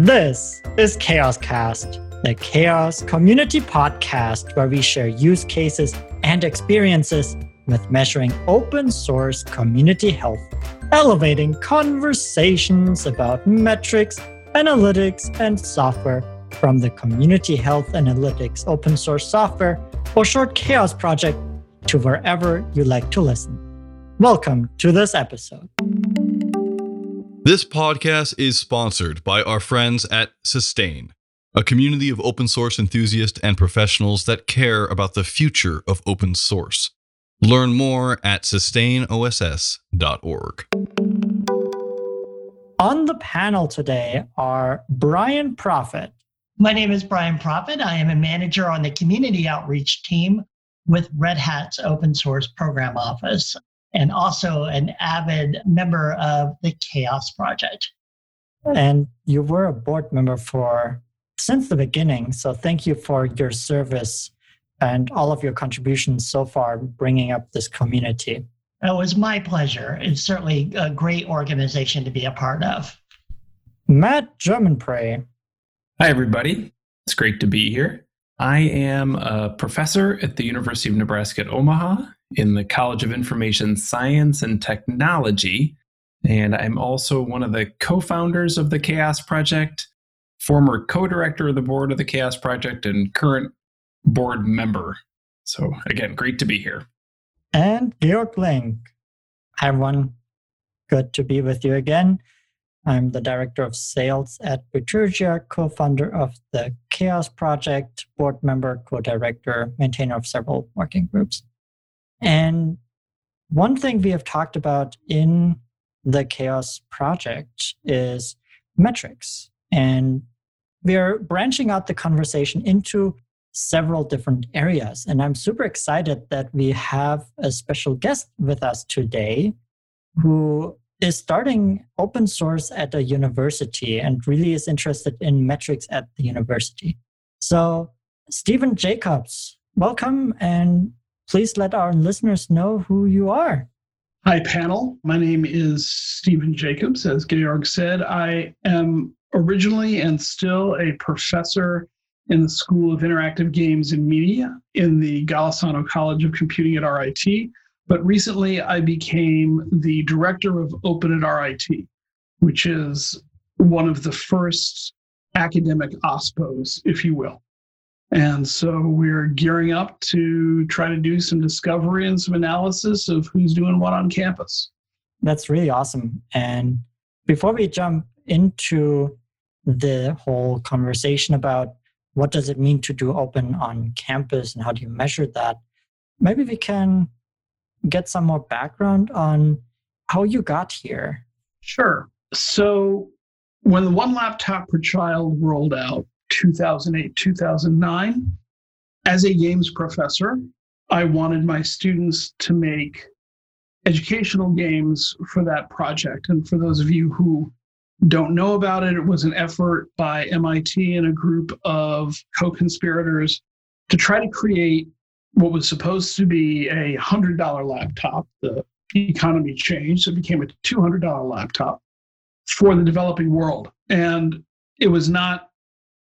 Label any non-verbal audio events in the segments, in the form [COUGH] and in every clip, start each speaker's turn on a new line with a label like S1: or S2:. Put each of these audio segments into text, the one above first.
S1: This is CHAOSScast, the CHAOSS community podcast where we share use cases and experiences with measuring open source community health, elevating conversations about metrics, analytics, and software from the Community Health Analytics open source software, or short CHAOSS project, to wherever you like to listen. Welcome to this episode.
S2: This podcast is sponsored by our friends at Sustain, a community of open source enthusiasts and professionals that care about the future of open source. Learn more at sustainoss.org.
S1: On the panel today are Brian Proffitt.
S3: My name is Brian Proffitt. I am a manager on the community outreach team with Red Hat's open source program office and also an avid member of the CHAOSS Project.
S1: And you were a board member for since the beginning. So thank you for your service and all of your contributions so far, bringing up this community.
S3: It was my pleasure. It's certainly a great organization to be a part of.
S1: Matt Germonprez.
S4: Hi, everybody. It's great to be here. I am a professor at the University of Nebraska at Omaha in the College of Information Science and Technology. And I'm also one of the co founders of the CHAOSS Project, former co director of the board of the CHAOSS Project, and current board member. So, again, great to be here.
S1: And Georg Link. Hi, everyone. Good to be with you again. I'm the director of sales at Bitergia, co founder of the CHAOSS Project, board member, co director, maintainer of several working groups. And one thing we have talked about in the CHAOSS project is metrics. And we are branching out the conversation into several different areas. And I'm super excited that we have a special guest with us today who is starting open source at a university and really is interested in metrics at the university. So, Stephen Jacobs, welcome and please let our listeners know who you are.
S5: Hi, panel. My name is Stephen Jacobs. As Georg said, I am originally and still a professor in the School of Interactive Games and Media in the Golisano College of Computing at RIT. But recently I became the director of Open at RIT, which is one of the first academic OSPOs, if you will. And so we're gearing up to try to do some discovery and some analysis of who's doing what on campus.
S1: That's really awesome. And before we jump into the whole conversation about what does it mean to do open on campus and how do you measure that, maybe we can get some more background on how you got here.
S5: Sure. So when the one laptop per child rolled out, 2008, 2009. As a games professor, I wanted my students to make educational games for that project. And for those of you who don't know about it, it was an effort by MIT and a group of co conspirators to try to create what was supposed to be a $100 laptop. The economy changed, it became a $200 laptop for the developing world. And it was not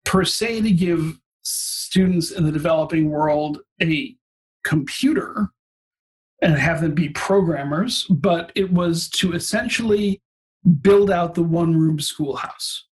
S5: per se to give students in the developing world a computer and have them be programmers, but it was to essentially build out the one room schoolhouse.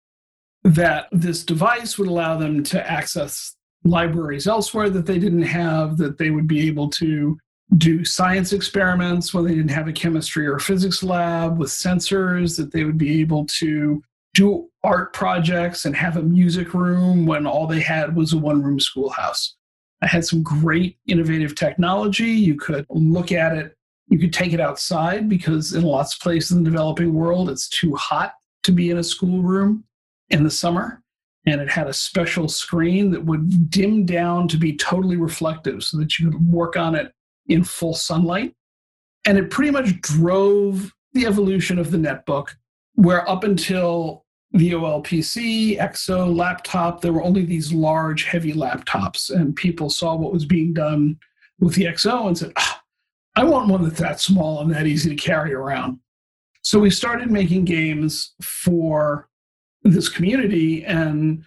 S5: That this device would allow them to access libraries elsewhere that they didn't have, that they would be able to do science experiments when they didn't have a chemistry or physics lab with sensors, that they would be able to do art projects and have a music room when all they had was a one room schoolhouse. I had some great innovative technology. You could look at it, you could take it outside because in lots of places in the developing world, it's too hot to be in a schoolroom in the summer. And it had a special screen that would dim down to be totally reflective so that you could work on it in full sunlight. And it pretty much drove the evolution of the netbook, where up until VOLPC, XO, laptop, there were only these large, heavy laptops, and people saw what was being done with the XO and said, ah, I want one that's that small and that easy to carry around. So we started making games for this community, and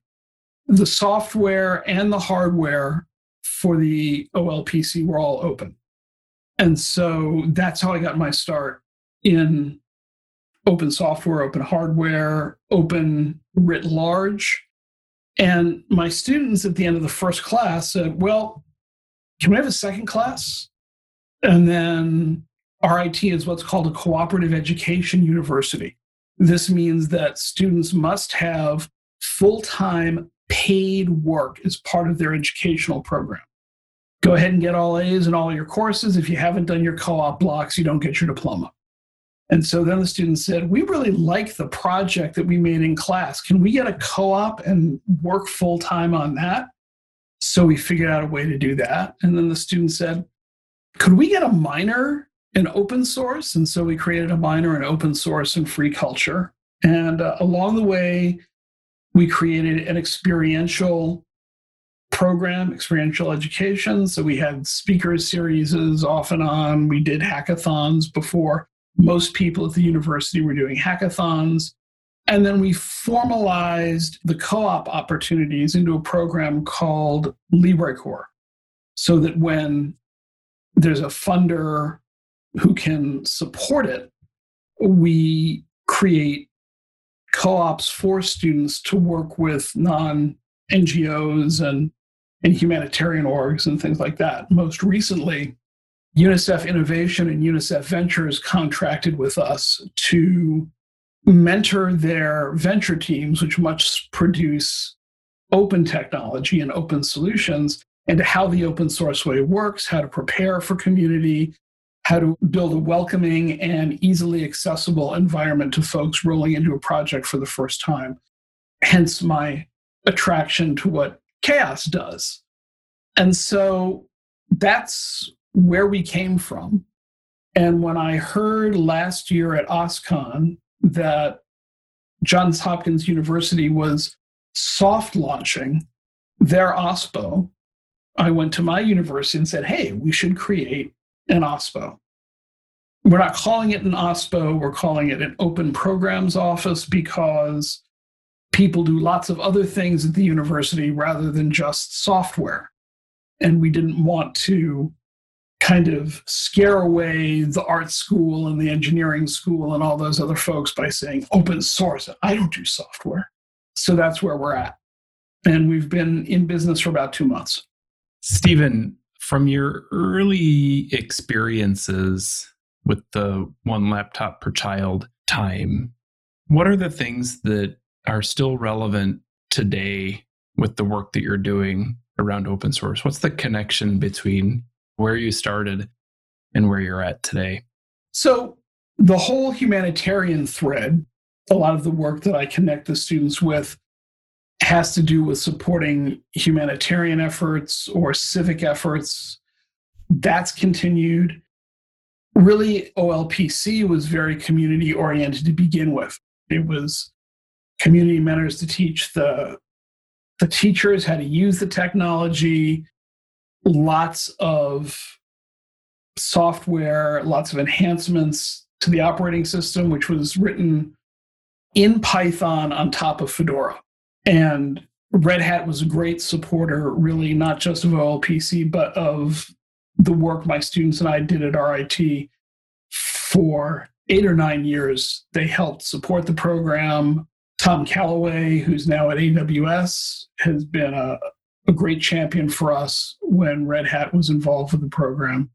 S5: the software and the hardware for the OLPC were all open. And so that's how I got my start in open software, open hardware, open writ large. And my students at the end of the first class said, Well, can we have a second class? And then RIT is what's called a cooperative education university. This means that students must have full time paid work as part of their educational program. Go ahead and get all A's in all your courses. If you haven't done your co op blocks, you don't get your diploma. And so then the students said, We really like the project that we made in class. Can we get a co op and work full time on that? So we figured out a way to do that. And then the student said, Could we get a minor in open source? And so we created a minor in open source and free culture. And uh, along the way, we created an experiential program, experiential education. So we had speaker series off and on. We did hackathons before most people at the university were doing hackathons. And then we formalized the co op opportunities into a program called LibreCorps, so that when theres a funder who can support it, we create co ops for students to work with non NGOs and, and humanitarian orgs and things like that. Most recently, UNICEF Innovation and UNICEF Ventures contracted with us to mentor their venture teams, which must produce open technology and open solutions, and how the open source way works, how to prepare for community, how to build a welcoming and easily accessible environment to folks rolling into a project for the first time. Hence my attraction to what CHAOSS does. And so that's where we came from. And when I heard last year at OSCON that Johns Hopkins University was soft launching their OSPO, I went to my university and said, hey, we should create an OSPO. We're not calling it an OSPO, we're calling it an open programs office because people do lots of other things at the university rather than just software. And we didn't want to kind of scare away the art school and the engineering school and all those other folks by saying open source. I don't do software. So that's where we're at. And we've been in business for about two months.
S4: Stephen, from your early experiences with the one laptop per child time, what are the things that are still relevant today with the work that you're doing around open source? What's the connection between where you started and where you're at today?
S5: So, the whole humanitarian thread, a lot of the work that I connect the students with has to do with supporting humanitarian efforts or civic efforts. That's continued. Really, OLPC was very community oriented to begin with. It was community mentors to teach the, the teachers how to use the technology, lots of software, lots of enhancements to the operating system, which was written in Python on top of Fedora. And Red Hat was a great supporter, really, not just of OLPC, but of the work my students and I did at RIT for eight or nine years. They helped support the program. Tom Callaway, who's now at AWS, has been a, a great champion for us when Red Hat was involved with the program.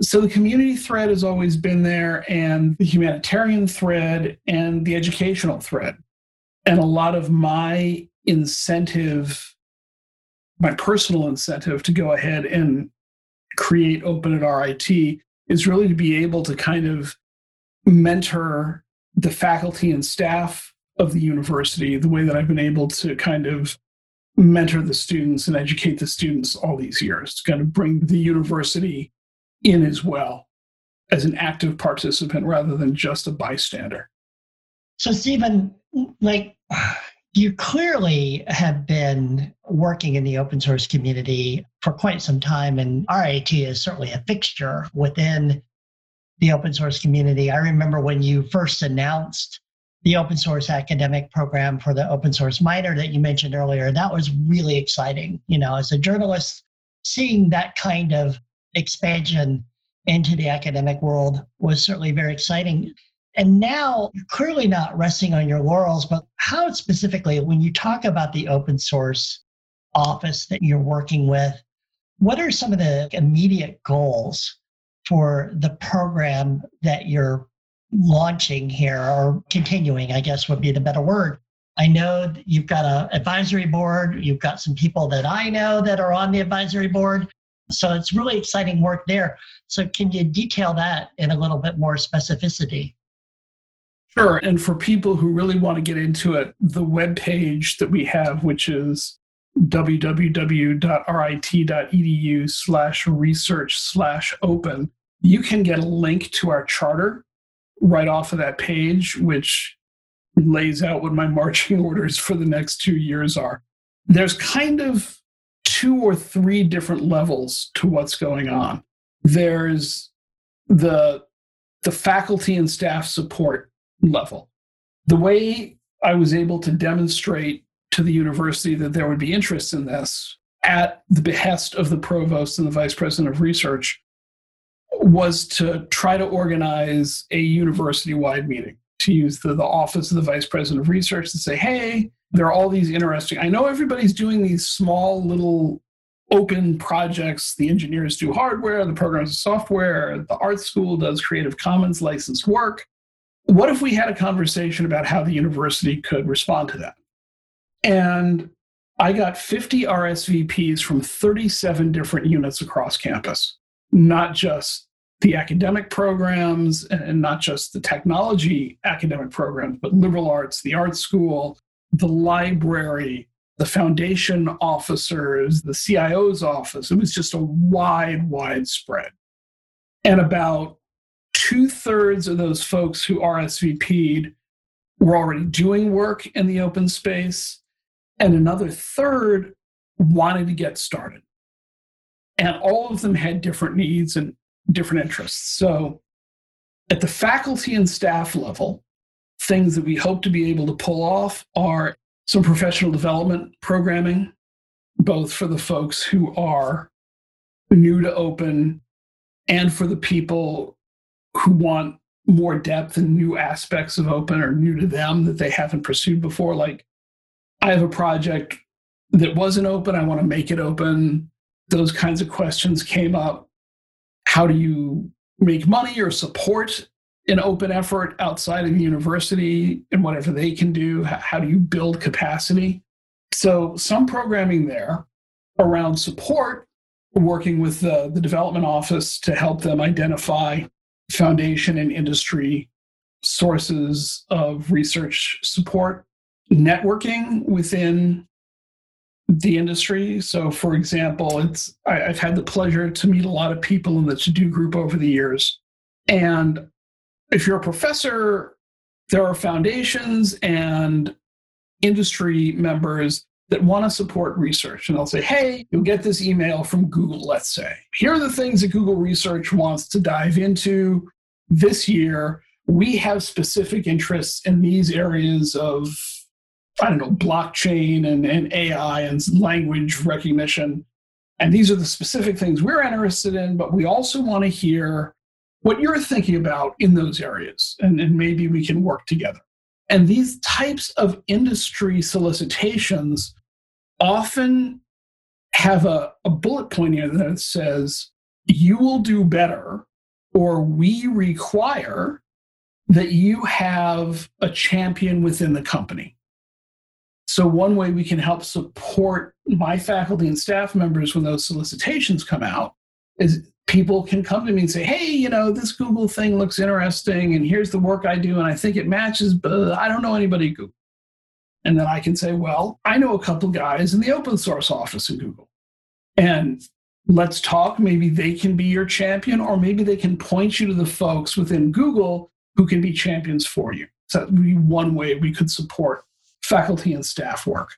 S5: So the community thread has always been there, and the humanitarian thread, and the educational thread. And a lot of my incentive, my personal incentive to go ahead and create Open at RIT is really to be able to kind of mentor the faculty and staff of the university the way that I've been able to kind of mentor the students and educate the students all these years to kind of bring the university in as well as an active participant rather than just a bystander.
S3: So, Stephen, like you clearly have been working in the open source community for quite some time, and RIT is certainly a fixture within the open source community. I remember when you first announced the open source academic program for the open source minor that you mentioned earlier. That was really exciting. You know, as a journalist, seeing that kind of expansion into the academic world was certainly very exciting. And now you're clearly not resting on your laurels, but how specifically, when you talk about the open source office that you're working with, what are some of the immediate goals for the program that you're launching here or continuing, I guess would be the better word? I know you've got an advisory board, you've got some people that I know that are on the advisory board. So it's really exciting work there. So, can you detail that in a little bit more specificity?
S5: Sure. And for people who really want to get into it, the web page that we have, which is www.rit.edu slash research slash open, you can get a link to our charter right off of that page, which lays out what my [LAUGHS] marching orders for the next two years are. There's kind of two or three different levels to what's going on. There's the the faculty and staff support level. The way I was able to demonstrate to the university that there would be interest in this at the behest of the provost and the vice president of research was to try to organize a university wide meeting to use the, the office of the vice president of research to say hey there are all these interesting i know everybody's doing these small little open projects. The engineers do hardware the programs do software the art school does creative commons licensed work. What if we had a conversation about how the university could respond to that? And I got 50 RSVPs from 37 different units across campus, not just the academic programs and not just the technology academic programs, but liberal arts, the art school, the library, the foundation officers, the CIO's office. It was just a wide, wide spread. And about two thirds of those folks who RSVP'd were already doing work in the open space and another third wanted to get started. And all of them had different needs and different interests. So, at the faculty and staff level, things that we hope to be able to pull off are some professional development programming, both for the folks who are new to open and for the people who want more depth and new aspects of open or new to them that they haven't pursued before, like I have a project that wasn't open. I want to make it open. Those kinds of questions came up. How do you make money or support an open effort outside of the university and whatever they can do? How do you build capacity? So, some programming there around support, working with the, the development office to help them identify foundation and industry sources of research support networking within the industry. So, for example, it's I, have had the pleasure to meet a lot of people in the TODO Group over the years. And if you're a professor, there are foundations and industry members that want to support research. And they'll say, hey, you'll get this email from Google, let's say. Here are the things that Google Research wants to dive into this year. We have specific interests in these areas of I don't know, blockchain and, and AI and language recognition. And these are the specific things we're interested in, but we also want to hear what you're thinking about in those areas. And, and maybe we can work together. And these types of industry solicitations often have a, a bullet point here that says, you will do better, or we require that you have a champion within the company. So, one way we can help support my faculty and staff members when those solicitations come out is people can come to me and say, Hey, you know, this Google thing looks interesting, and here's the work I do, and I think it matches, but I don't know anybody at Google. And then I can say, Well, I know a couple guys in the open source office in Google. And let's talk. Maybe they can be your champion, or maybe they can point you to the folks within Google who can be champions for you. So that would be one way we could support faculty and staff work.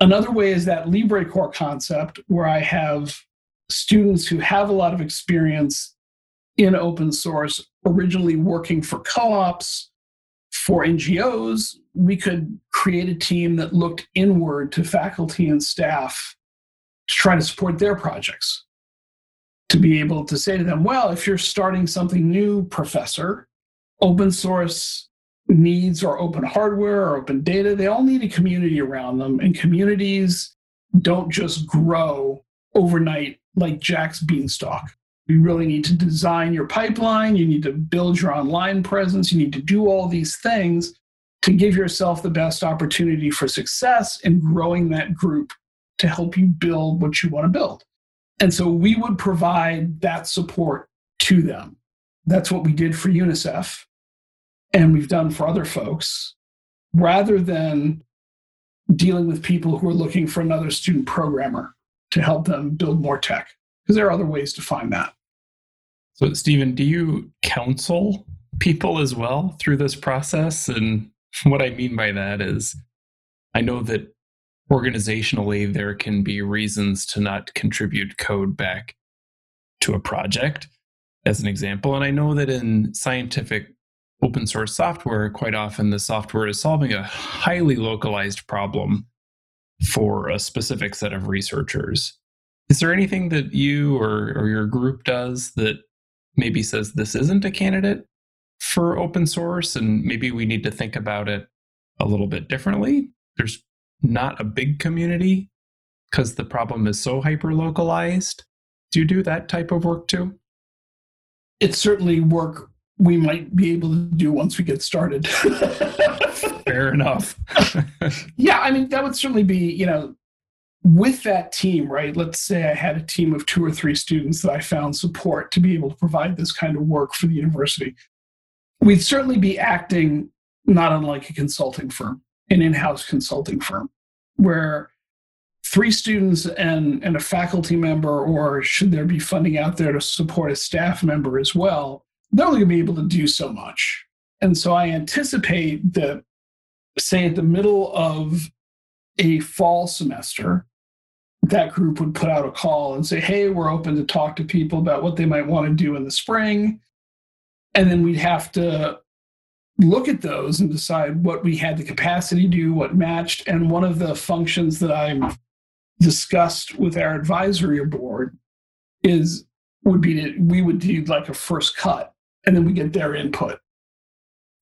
S5: Another way is that LibreCorps concept, where I have students who have a lot of experience in open source, originally working for co ops, For NGOs, we could create a team that looked inward to faculty and staff to try to support their projects. To be able to say to them, well, if you're starting something new, professor, open source needs or open hardware or open data, they all need a community around them. And communities don't just grow overnight like Jack's beanstalk. You really need to design your pipeline. You need to build your online presence. You need to do all these things to give yourself the best opportunity for success in growing that group to help you build what you want to build. And so we would provide that support to them. That's what we did for UNICEF and we've done for other folks rather than dealing with people who are looking for another student programmer to help them build more tech because there are other ways to find that.
S4: So, Stephen, do you counsel people as well through this process? And what I mean by that is, I know that organizationally there can be reasons to not contribute code back to a project, as an example. And I know that in scientific open source software, quite often the software is solving a highly localized problem for a specific set of researchers. Is there anything that you or, or your group does that maybe says this isn't a candidate for open source and maybe we need to think about it a little bit differently? There's not a big community because the problem is so hyper localized. Do you do that type of work too?
S5: It's certainly work we might be able to do once we get started. [LAUGHS]
S4: Fair enough. [LAUGHS]
S5: yeah, I mean, that would certainly be, you know, with that team, right? Let's say I had a team of two or three students that I found support to be able to provide this kind of work for the university. We'd certainly be acting not unlike a consulting firm, an in house consulting firm, where three students and, and a faculty member, or should there be funding out there to support a staff member as well, they're only going to be able to do so much. And so I anticipate that, say, at the middle of a fall semester, that group would put out a call and say, hey, we're open to talk to people about what they might want to do in the spring. And then we'd have to look at those and decide what we had the capacity to do, what matched. And one of the functions that I've discussed with our advisory board is would be that we would do like a first cut and then we get their input.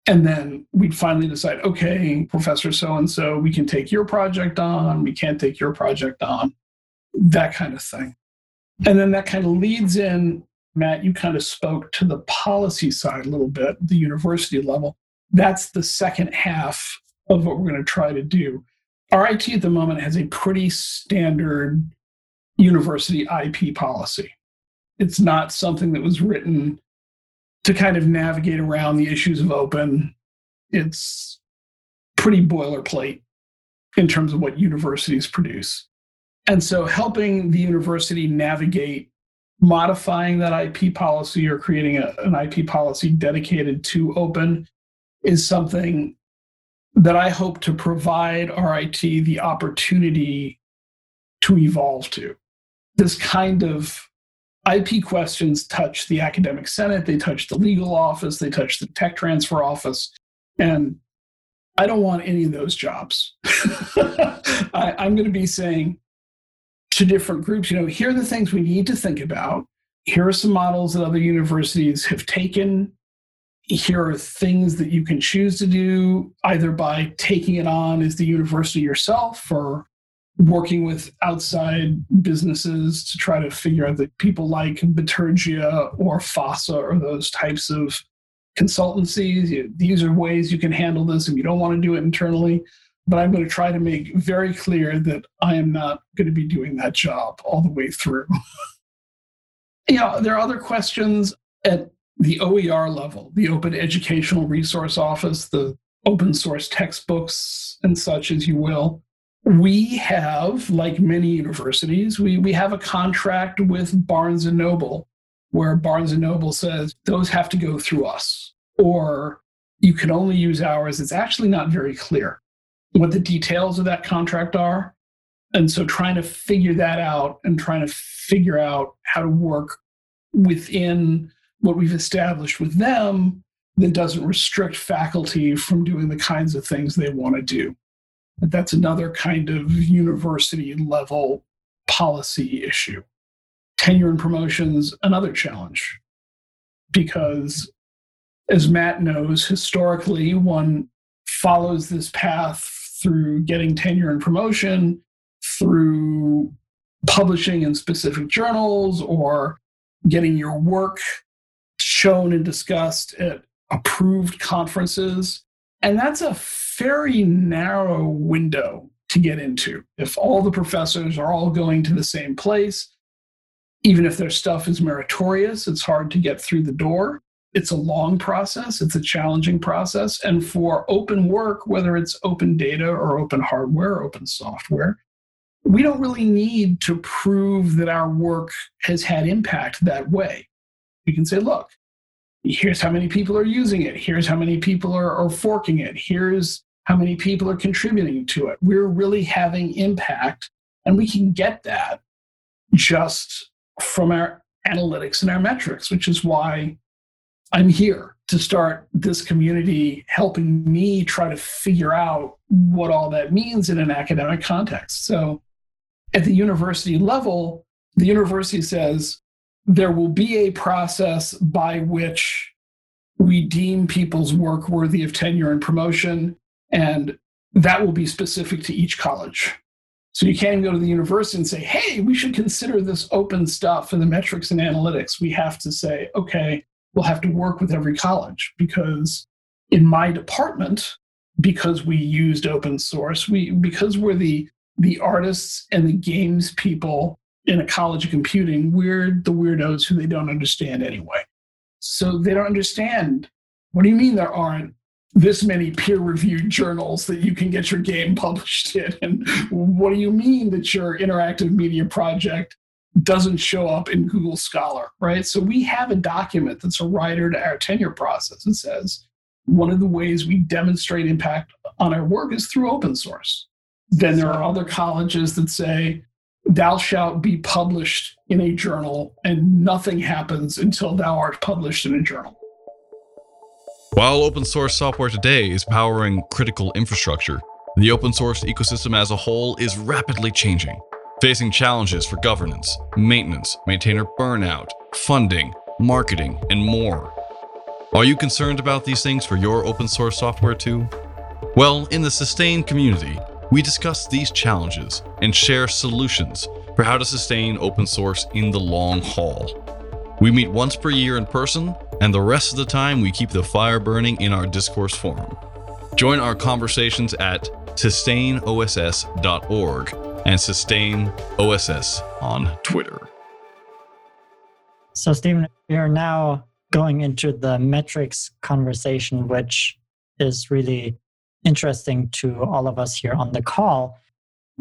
S5: And then we'd finally decide, okay, Professor so and so, we can take your project on, we can't take your project on, that kind of thing. And then that kind of leads in, Matt, you kind of spoke to the policy side a little bit, the university level. That's the second half of what we're going to try to do. RIT at the moment has a pretty standard university IP policy. It's not something that was written to kind of navigate around the issues of open. It's pretty boilerplate in terms of what universities produce. And so helping the university navigate modifying that IP policy or creating a, an IP policy dedicated to open is something that I hope to provide RIT the opportunity to evolve to. This kind of IP questions touch the academic senate, they touch the legal office, they touch the tech transfer office. And I don't want any of those jobs. [LAUGHS] I, I'm going to be saying to different groups, you know, here are the things we need to think about. Here are some models that other universities have taken. Here are things that you can choose to do either by taking it on as the university yourself or working with outside businesses to try to figure out that people like Bitergia or FOSSA or those types of consultancies. These are ways you can handle this if you don't want to do it internally. But I'm going to try to make very clear that I am not going to be doing that job all the way through. [LAUGHS] yeah, there are other questions at the OER level, the Open Educational Resource Office, the open source textbooks and such, as you will we have, like many universities, we, we have a contract with Barnes and Noble where Barnes and Noble says those have to go through us, or you can only use ours. It's actually not very clear what the details of that contract are. And so trying to figure that out and trying to figure out how to work within what we've established with them that doesn't restrict faculty from doing the kinds of things they want to do. That's another kind of university level policy issue. Tenure and promotions, another challenge. Because as Matt knows, historically, one follows this path through getting tenure and promotion, through publishing in specific journals, or getting your work shown and discussed at approved conferences. And that's a very narrow window to get into. If all the professors are all going to the same place, even if their stuff is meritorious, it's hard to get through the door. It's a long process, it's a challenging process. And for open work, whether it's open data or open hardware, or open software, we don't really need to prove that our work has had impact that way. We can say, look, here's how many people are using it, here's how many people are, are forking it, here's how many people are contributing to it. We're really having impact, and we can get that just from our analytics and our metrics, which is why I'm here to start this community helping me try to figure out what all that means in an academic context. So at the university level, the university says there will be a process by which we deem people's work worthy of tenure and promotion, and that will be specific to each college. So you can't go to the university and say, hey, we should consider this open stuff in the metrics and analytics. We have to say, okay, we'll have to work with every college because in my department, because we used open source, we because we're the the artists and the games people in a college of computing, we're the weirdos who they don't understand anyway. So they don't understand. What do you mean there aren't this many peer reviewed journals that you can get your game [LAUGHS] published in? And what do you mean that your interactive media project doesn't show up in Google Scholar, right? So we have a document that's a rider to our tenure process. It says one of the ways we demonstrate impact on our work is through open source. Then there are other colleges that say, thou shalt be published in a journal, and nothing happens until thou art published in a journal.
S2: While open source software today is powering critical infrastructure, the open source ecosystem as a whole is rapidly changing, facing challenges for governance, maintenance, maintainer burnout, funding, marketing, and more. Are you concerned about these things for your open source software too? Well, in the Sustain community, we discuss these challenges and share solutions for how to sustain open source in the long haul. We meet once per year in person, and the rest of the time we keep the fire burning in our discourse forum. Join our conversations at sustainoss.org and sustainoss on Twitter.
S1: So, Stephen, we are now going into the metrics conversation, which is really interesting to all of us here on the call.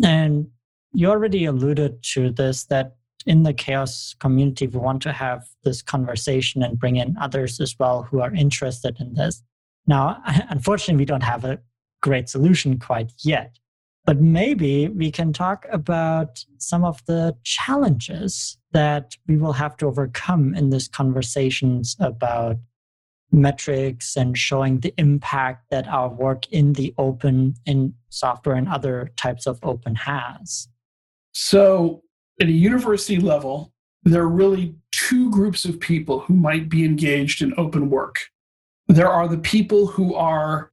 S1: And you already alluded to this that in the CHAOSS community, we want to have this conversation and bring in others as well who are interested in this. Now, [LAUGHS] unfortunately, we don't have a great solution quite yet, but maybe we can talk about some of the challenges that we will have to overcome in these conversations about metrics and showing the impact that our work in the open in software and other types of open has?
S5: So, at a university level, there are really two groups of people who might be engaged in open work. There are the people who are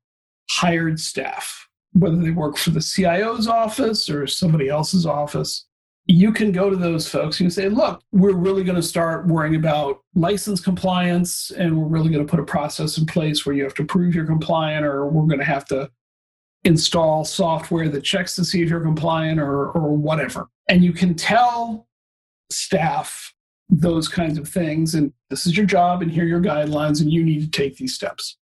S5: hired staff, whether they work for the CIO's office or somebody else's office you can go to those folks and say, look, we're really going to start worrying about license compliance and we're really going to put a process in place where you have to prove you're compliant or we're going to have to install software that checks to see if you're compliant or, or whatever. And you can tell staff those kinds of things and this is your job and here are your guidelines and you need to take these steps.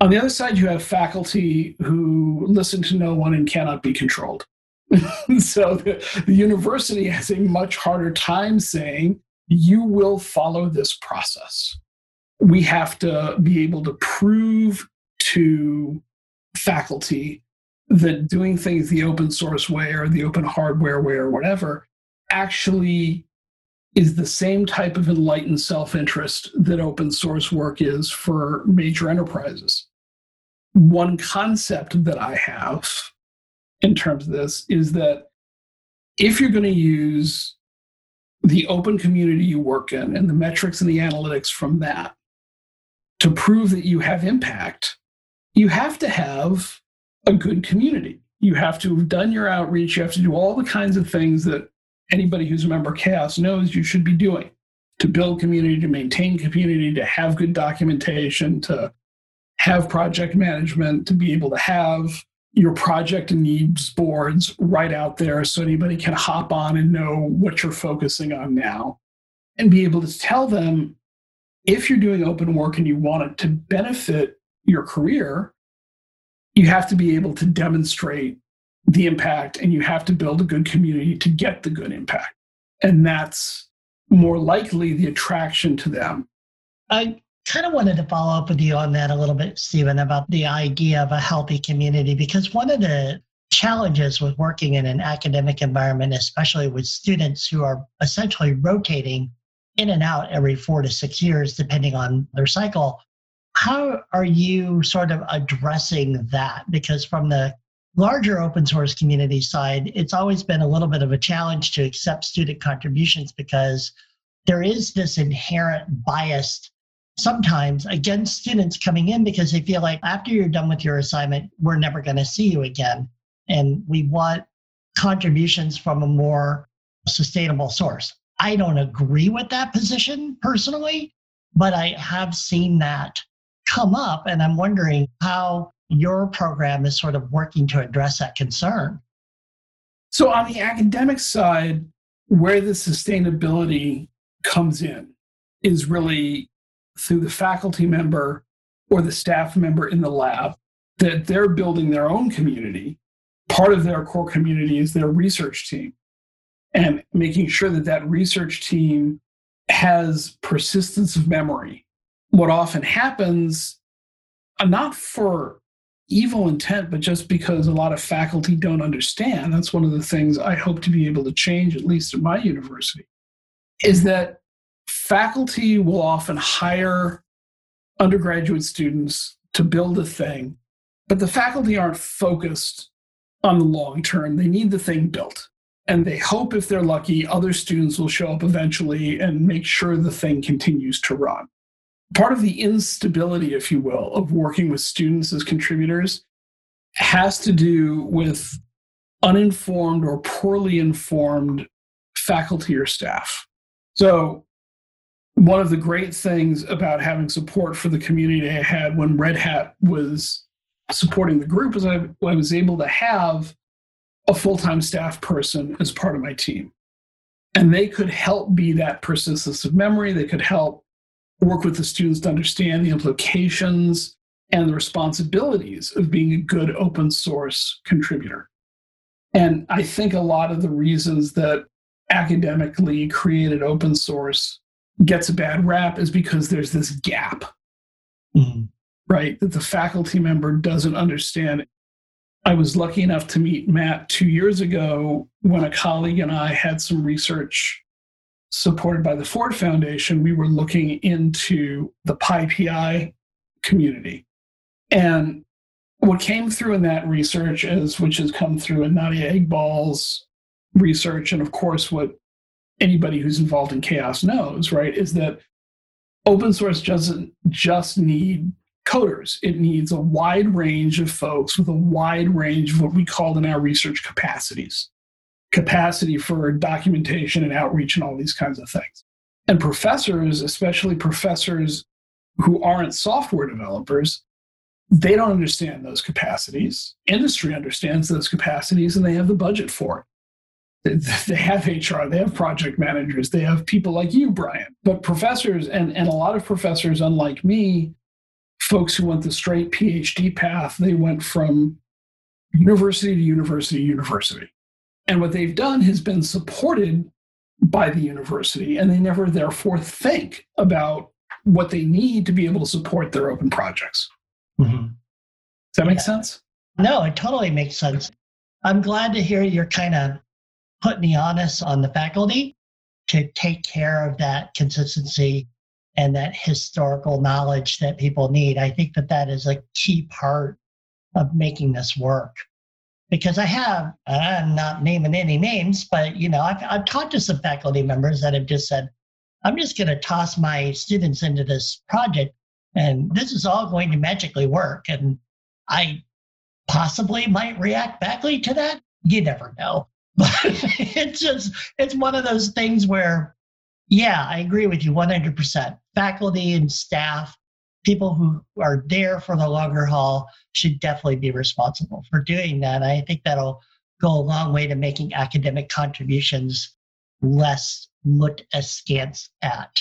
S5: On the other side, you have faculty who listen to no one and cannot be controlled. [LAUGHS] so the, the university has a much harder time saying, you will follow this process. We have to be able to prove to faculty that doing things the open source way or the open hardware way or whatever actually is the same type of enlightened self interest that open source work is for major enterprises. One concept that I have in terms of this is that if you're going to use the open community you work in and the metrics and the analytics from that to prove that you have impact, you have to have a good community. You have to have done your outreach. You have to do all the kinds of things that anybody who's a member of CHAOSS knows you should be doing to build community, to maintain community, to have good documentation, to have project management, to be able to have your project needs boards right out there so anybody can hop on and know what you're focusing on now and be able to tell them if you're doing open work and you want it to benefit your career, you have to be able to demonstrate the impact and you have to build a good community to get the good impact. And that's more likely the attraction to them.
S3: I kind of wanted to follow up with you on that a little bit, Stephen, about the idea of a healthy community, because one of the challenges with working in an academic environment, especially with students who are essentially rotating in and out every four to six years, depending on their cycle. How are you sort of addressing that? Because from the larger open source community side, it's always been a little bit of a challenge to accept student contributions because there is this inherent bias sometimes against students coming in because they feel like after you're done with your assignment, we're never going to see you again. And we want contributions from a more sustainable source. I don't agree with that position personally, but I have seen that come up. And I'm wondering how your program is sort of working to address that concern.
S5: So, on the academic side, where the sustainability comes in is really through the faculty member or the staff member in the lab that they're building their own community. Part of their core community is their research team and making sure that that research team has persistence of memory. What often happens, uh, not for evil intent, but just because a lot of faculty don't understand, that's one of the things I hope to be able to change, at least at my university, is that faculty will often hire undergraduate students to build a thing, but the faculty aren't focused on the long term. They need the thing built. And they hope if they're lucky, other students will show up eventually and make sure the thing continues to run part of the instability, if you will, of working with students as contributors has to do with uninformed or poorly informed faculty or staff. So, one of the great things about having support for the community I had when Red Hat was supporting the group is I, I was able to have a full time staff person as part of my team. And they could help be that persistence of memory. They could help work with the students to understand the implications and the responsibilities of being a good open source contributor. And I think a lot of the reasons that academically created open source gets a bad rap is because there's this gap, mm-hmm. right? That the faculty member doesn't understand. I was lucky enough to meet Matt two years ago when a colleague and I had some research supported by the Ford Foundation, we were looking into the PyPI community. And what came through in that research is, which has come through in Nadia Eghbal's research, and of course, what anybody who's involved in CHAOSS knows, right, is that open source doesn't just need coders. It needs a wide range of folks with a wide range of what we call in our research capacities capacity for documentation and outreach and all these kinds of things. And professors, especially professors who aren't software developers, they don't understand those capacities. Industry understands those capacities and they have the budget for it. [LAUGHS] They have HR, they have project managers, they have people like you, Brian. But professors, and, and a lot of professors, unlike me, folks who went the straight PhD path, they went from university to university to university. And what they've done has been supported by the university, and they never therefore think about what they need to be able to support their open projects. Mm-hmm. Does that make yeah. sense?
S3: No, it totally makes sense. I'm glad to hear you're kind of putting the onus on the faculty. to take care of that consistency and that historical knowledge that people need. I think that that is a key part of making this work. Because I have, I'm not naming any names, but you know, I've, I've talked to some faculty members that have just said, I'm just going to toss my students into this project and this is all going to magically work. And I possibly might react badly to that. You never know. [LAUGHS] But it's just, it's one of those things where, yeah, I agree with you 100%. Faculty and staff, people who are there for the longer haul should definitely be responsible for doing that. I think that'll go a long way to making academic contributions less looked askance at.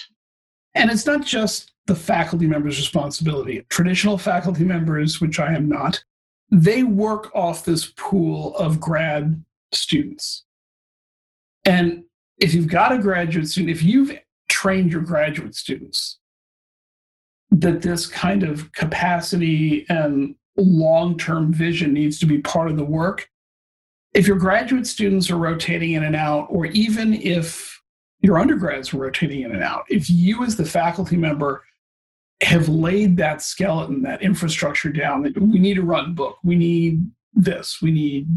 S5: And it's not just the faculty member's responsibility. Traditional faculty members, which I am not, they work off this pool of grad students. And if you've got a graduate student, if you've trained your graduate students that this kind of capacity and long term vision needs to be part of the work, if your graduate students are rotating in and out, or even if your undergrads are rotating in and out, if you as the faculty member have laid that skeleton, that infrastructure down, that we need a run book, we need this, we need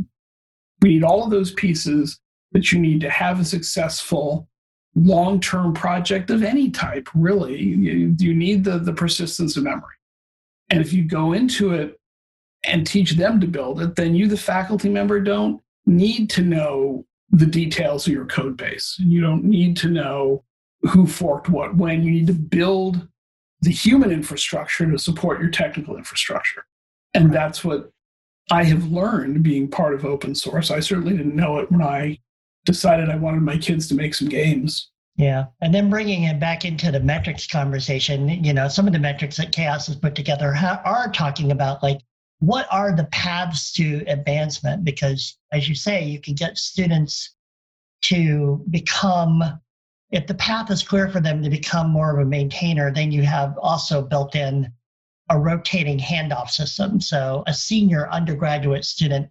S5: we need all of those pieces that you need to have a successful long-term project of any type, really. You, you need the, the persistence of memory. And if you go into it and teach them to build it, then you, the faculty member, don't need to know the details of your code base. You don't need to know who forked what when. You need to build the human infrastructure to support your technical infrastructure. And that's what I have learned being part of open source. I certainly didn't know it when I decided I wanted my kids to make some games.
S3: Yeah. And then bringing it back into the metrics conversation, you know, some of the metrics that CHAOSS has put together are talking about like what are the paths to advancement? Because as you say, you can get students to become, if the path is clear for them to become more of a maintainer, then you have also built in a rotating handoff system. So a senior undergraduate student,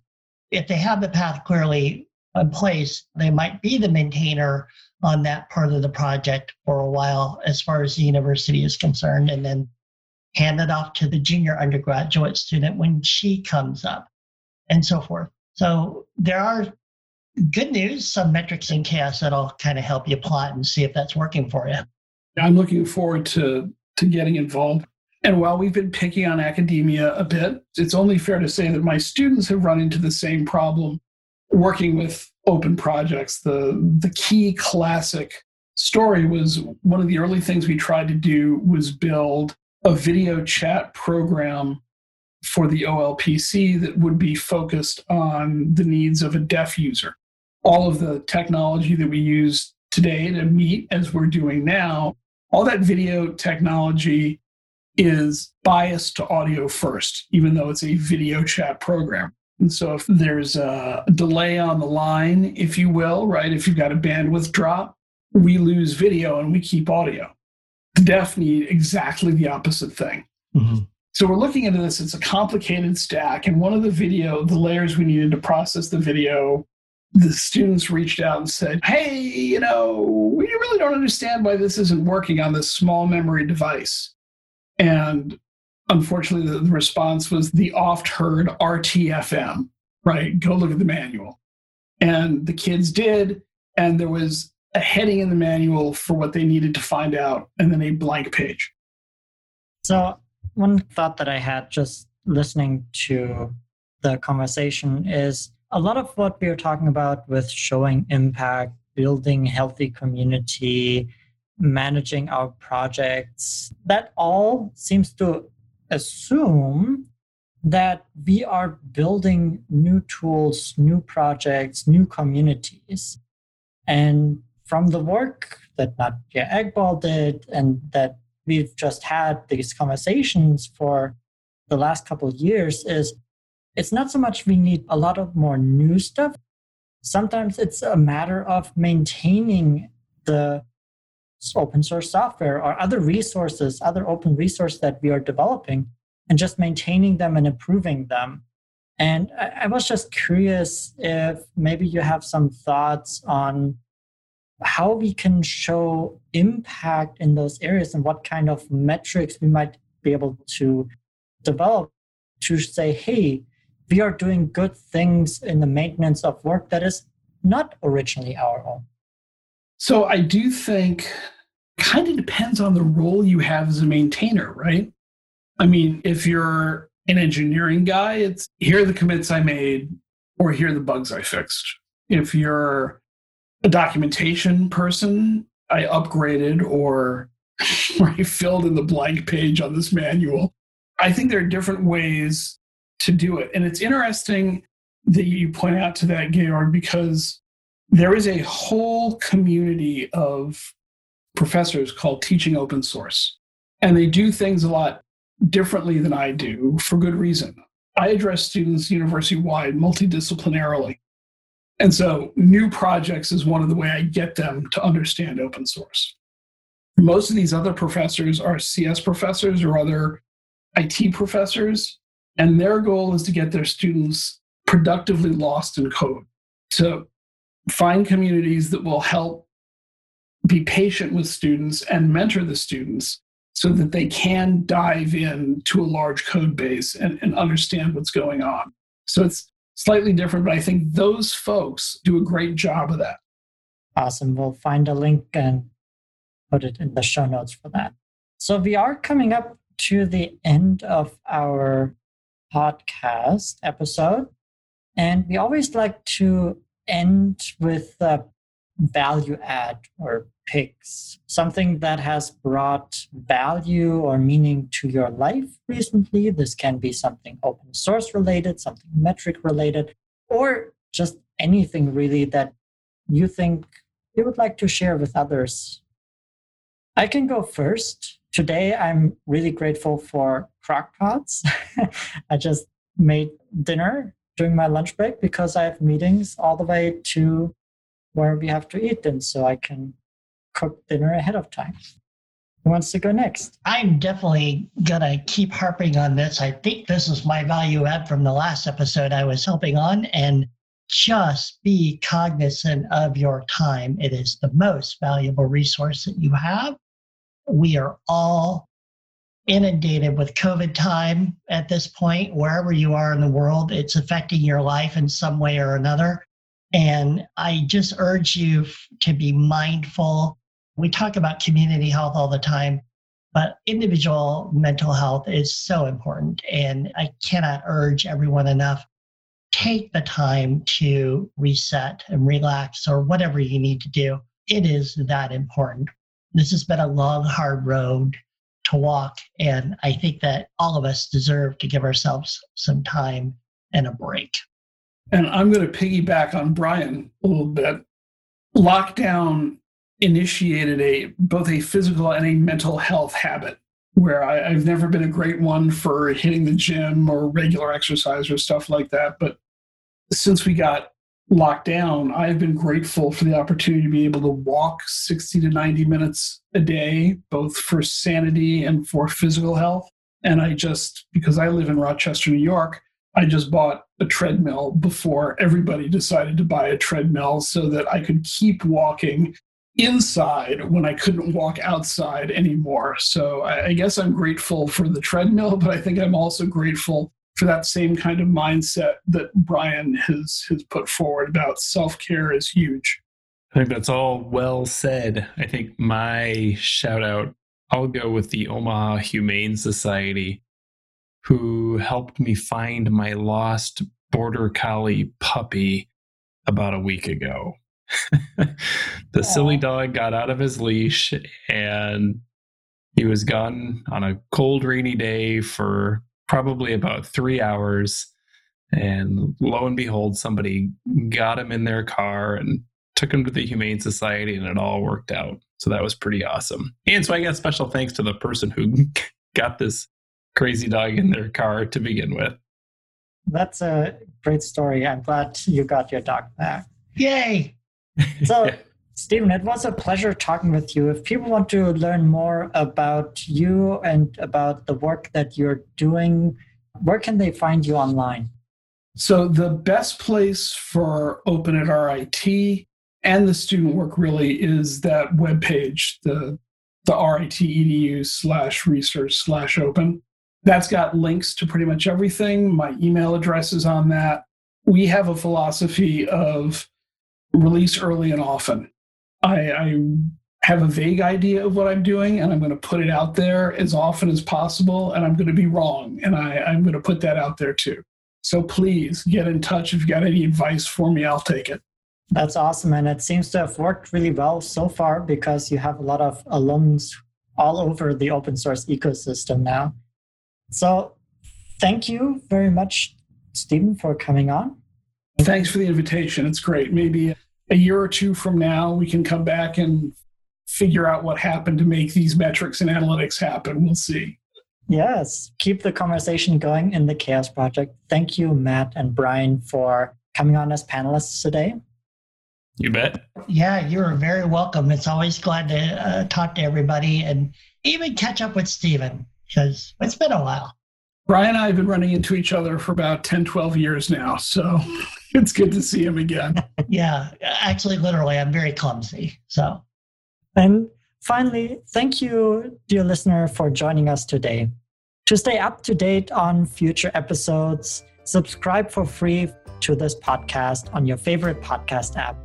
S3: if they have the path clearly in place, they might be the maintainer on that part of the project for a while as far as the university is concerned, and then hand it off to the junior undergraduate student when she comes up, and so forth. So there are good news, some metrics in CHAOSS that'll kind of help you plot and see if that's working for you.
S5: I'm looking forward to to getting involved. And while we've been picking on academia a bit, it's only fair to say that my students have run into the same problem working with open projects. The the key classic story was one of the early things we tried to do was build a video chat program for the OLPC that would be focused on the needs of a deaf user. All of the technology that we use today to meet as we're doing now, all that video technology is biased to audio first, even though it's a video chat program. And so if there's a delay on the line, if you will, right, if you've got a bandwidth drop, we lose video and we keep audio. The deaf need exactly the opposite thing. Mm-hmm. So we're looking into this. It's a complicated stack. And one of the video, the layers we needed to process the video, the students reached out and said, Hey, you know, we really don't understand why this isn't working on this small memory device. And unfortunately, the, response was the oft heard RTFM, right? Go look at the manual. And the kids did. And there was a heading in the manual for what they needed to find out, and then a blank page.
S1: So, one thought that I had just listening to the conversation is a lot of what we are talking about with showing impact, building healthy community, managing our projects, that all seems to assume that we are building new tools, new projects, new communities. And from the work that Nadia Eghbal did and that we've just had these conversations for the last couple of years is it's not so much we need a lot of more new stuff. Sometimes it's a matter of maintaining the open source software or other resources, other open resources that we are developing, and just maintaining them and improving them. And I, I was just curious if maybe you have some thoughts on how we can show impact in those areas and what kind of metrics we might be able to develop to say, hey, we are doing good things in the maintenance of work that is not originally our own.
S5: So I do think kind of depends on the role you have as a maintainer, right? I mean, if you're an engineering guy, it's here are the commits I made or here are the bugs I fixed. If you're a documentation person, I upgraded or, [LAUGHS] I filled in the blank page on this manual. I think there are different ways to do it. And it's interesting that you point out to that, Georg, because there is a whole community of professors called Teaching Open Source. And they do things a lot differently than I do for good reason. I address students university wide multidisciplinarily. And so new projects is one of the way I get them to understand open source. Most of these other professors are CS professors or other IT professors, and their goal is to get their students productively lost in code, to find communities that will help be patient with students and mentor the students so that they can dive in to a large code base and, and understand what's going on. So it's slightly different, but I think those folks do a great job of that.
S1: Awesome. We'll find a link and put it in the show notes for that. So we are coming up to the end of our podcast episode. And we always like to end with a value add or picks, something that has brought value or meaning to your life recently. This can be something open source related, something metric related, or just anything really that you think you would like to share with others. I can go first. Today, I'm really grateful for crock pots. [LAUGHS] I just made dinner during my lunch break because I have meetings all the way to where we have to eat, and so I can cook dinner ahead of time. Who wants to go next?
S3: I'm definitely gonna keep harping on this. I think this is my value add from the last episode I was helping on, and just be cognizant of your time. It is the most valuable resource that you have. We are all inundated with COVID time at this point, wherever you are in the world, it's affecting your life in some way or another. And I just urge you to be mindful. We talk about community health all the time, but individual mental health is so important. And I cannot urge everyone enough. Take the time to reset and relax or whatever you need to do. It is that important. This has been a long, hard road to walk. And I think that all of us deserve to give ourselves some time and a break.
S5: And I'm going to piggyback on Brian a little bit. Lockdown initiated a both a physical and a mental health habit where I, have never been a great one for hitting the gym or regular exercise or stuff like that. But since we got locked down, I've been grateful for the opportunity to be able to walk 60 to 90 minutes a day, both for sanity and for physical health. And I just, because I live in Rochester, New York, I just bought a treadmill before everybody decided to buy a treadmill so that I could keep walking inside when I couldn't walk outside anymore. So I guess I'm grateful for the treadmill, [LAUGHS] but I think I'm also grateful for that same kind of mindset that Brian has has put forward about self care is huge.
S4: I think that's all well said. I think my shout out, I'll go with the Omaha Humane Society, who helped me find my lost border collie puppy about a week ago. [LAUGHS] the Aww. silly dog got out of his leash and he was gone on a cold, rainy day for probably about three hours. And lo and behold, somebody got him in their car and took him to the Humane Society, and it all worked out. So that was pretty awesome. And so I got special thanks to the person who [LAUGHS] got this crazy dog in their car to begin with.
S1: That's a great story. I'm glad you got your dog back.
S3: Yay!
S1: So, [LAUGHS] Stephen, it was a pleasure talking with you. If people want to learn more about you and about the work that you're doing, where can they find you online?
S5: So, the best place for Open at RIT and the student work really is that web page, the the RIT edu slash research slash open. That's got links to pretty much everything. My email address is on that. We have a philosophy of release early and often. I, I have a vague idea of what I'm doing and I'm going to put it out there as often as possible and I'm going to be wrong. And I, I'm going to put that out there too. So please get in touch. If you got any advice for me, I'll take it.
S1: That's awesome. And it seems to have worked really well so far because you have a lot of alums all over the open source ecosystem now. So thank you very much, Stephen, for coming on.
S5: Thanks for the invitation. It's great. Maybe a year or two from now, we can come back and figure out what happened to make these metrics and analytics happen. We'll see.
S1: Yes, keep the conversation going in the CHAOSS Project. Thank you, Matt and Brian, for coming on as panelists today.
S4: You bet.
S3: Yeah, you're very welcome. It's always glad to uh, talk to everybody and even catch up with Stephen because it's been a while.
S5: Brian and I have been running into each other for about 10, 12 years now. So [LAUGHS] it's good to see him again. [LAUGHS]
S3: yeah, actually, literally, I'm very clumsy. So,
S1: and finally, thank you, dear listener, for joining us today. To stay up to date on future episodes, subscribe for free to this podcast on your favorite podcast app.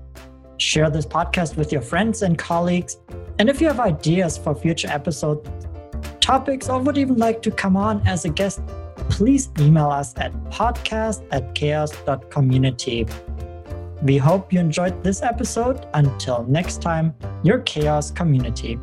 S1: Share this podcast with your friends and colleagues. And if you have ideas for future episode topics or would even like to come on as a guest, please email us at podcast at chaoss.community. We hope you enjoyed this episode. Until next time, your CHAOSS community.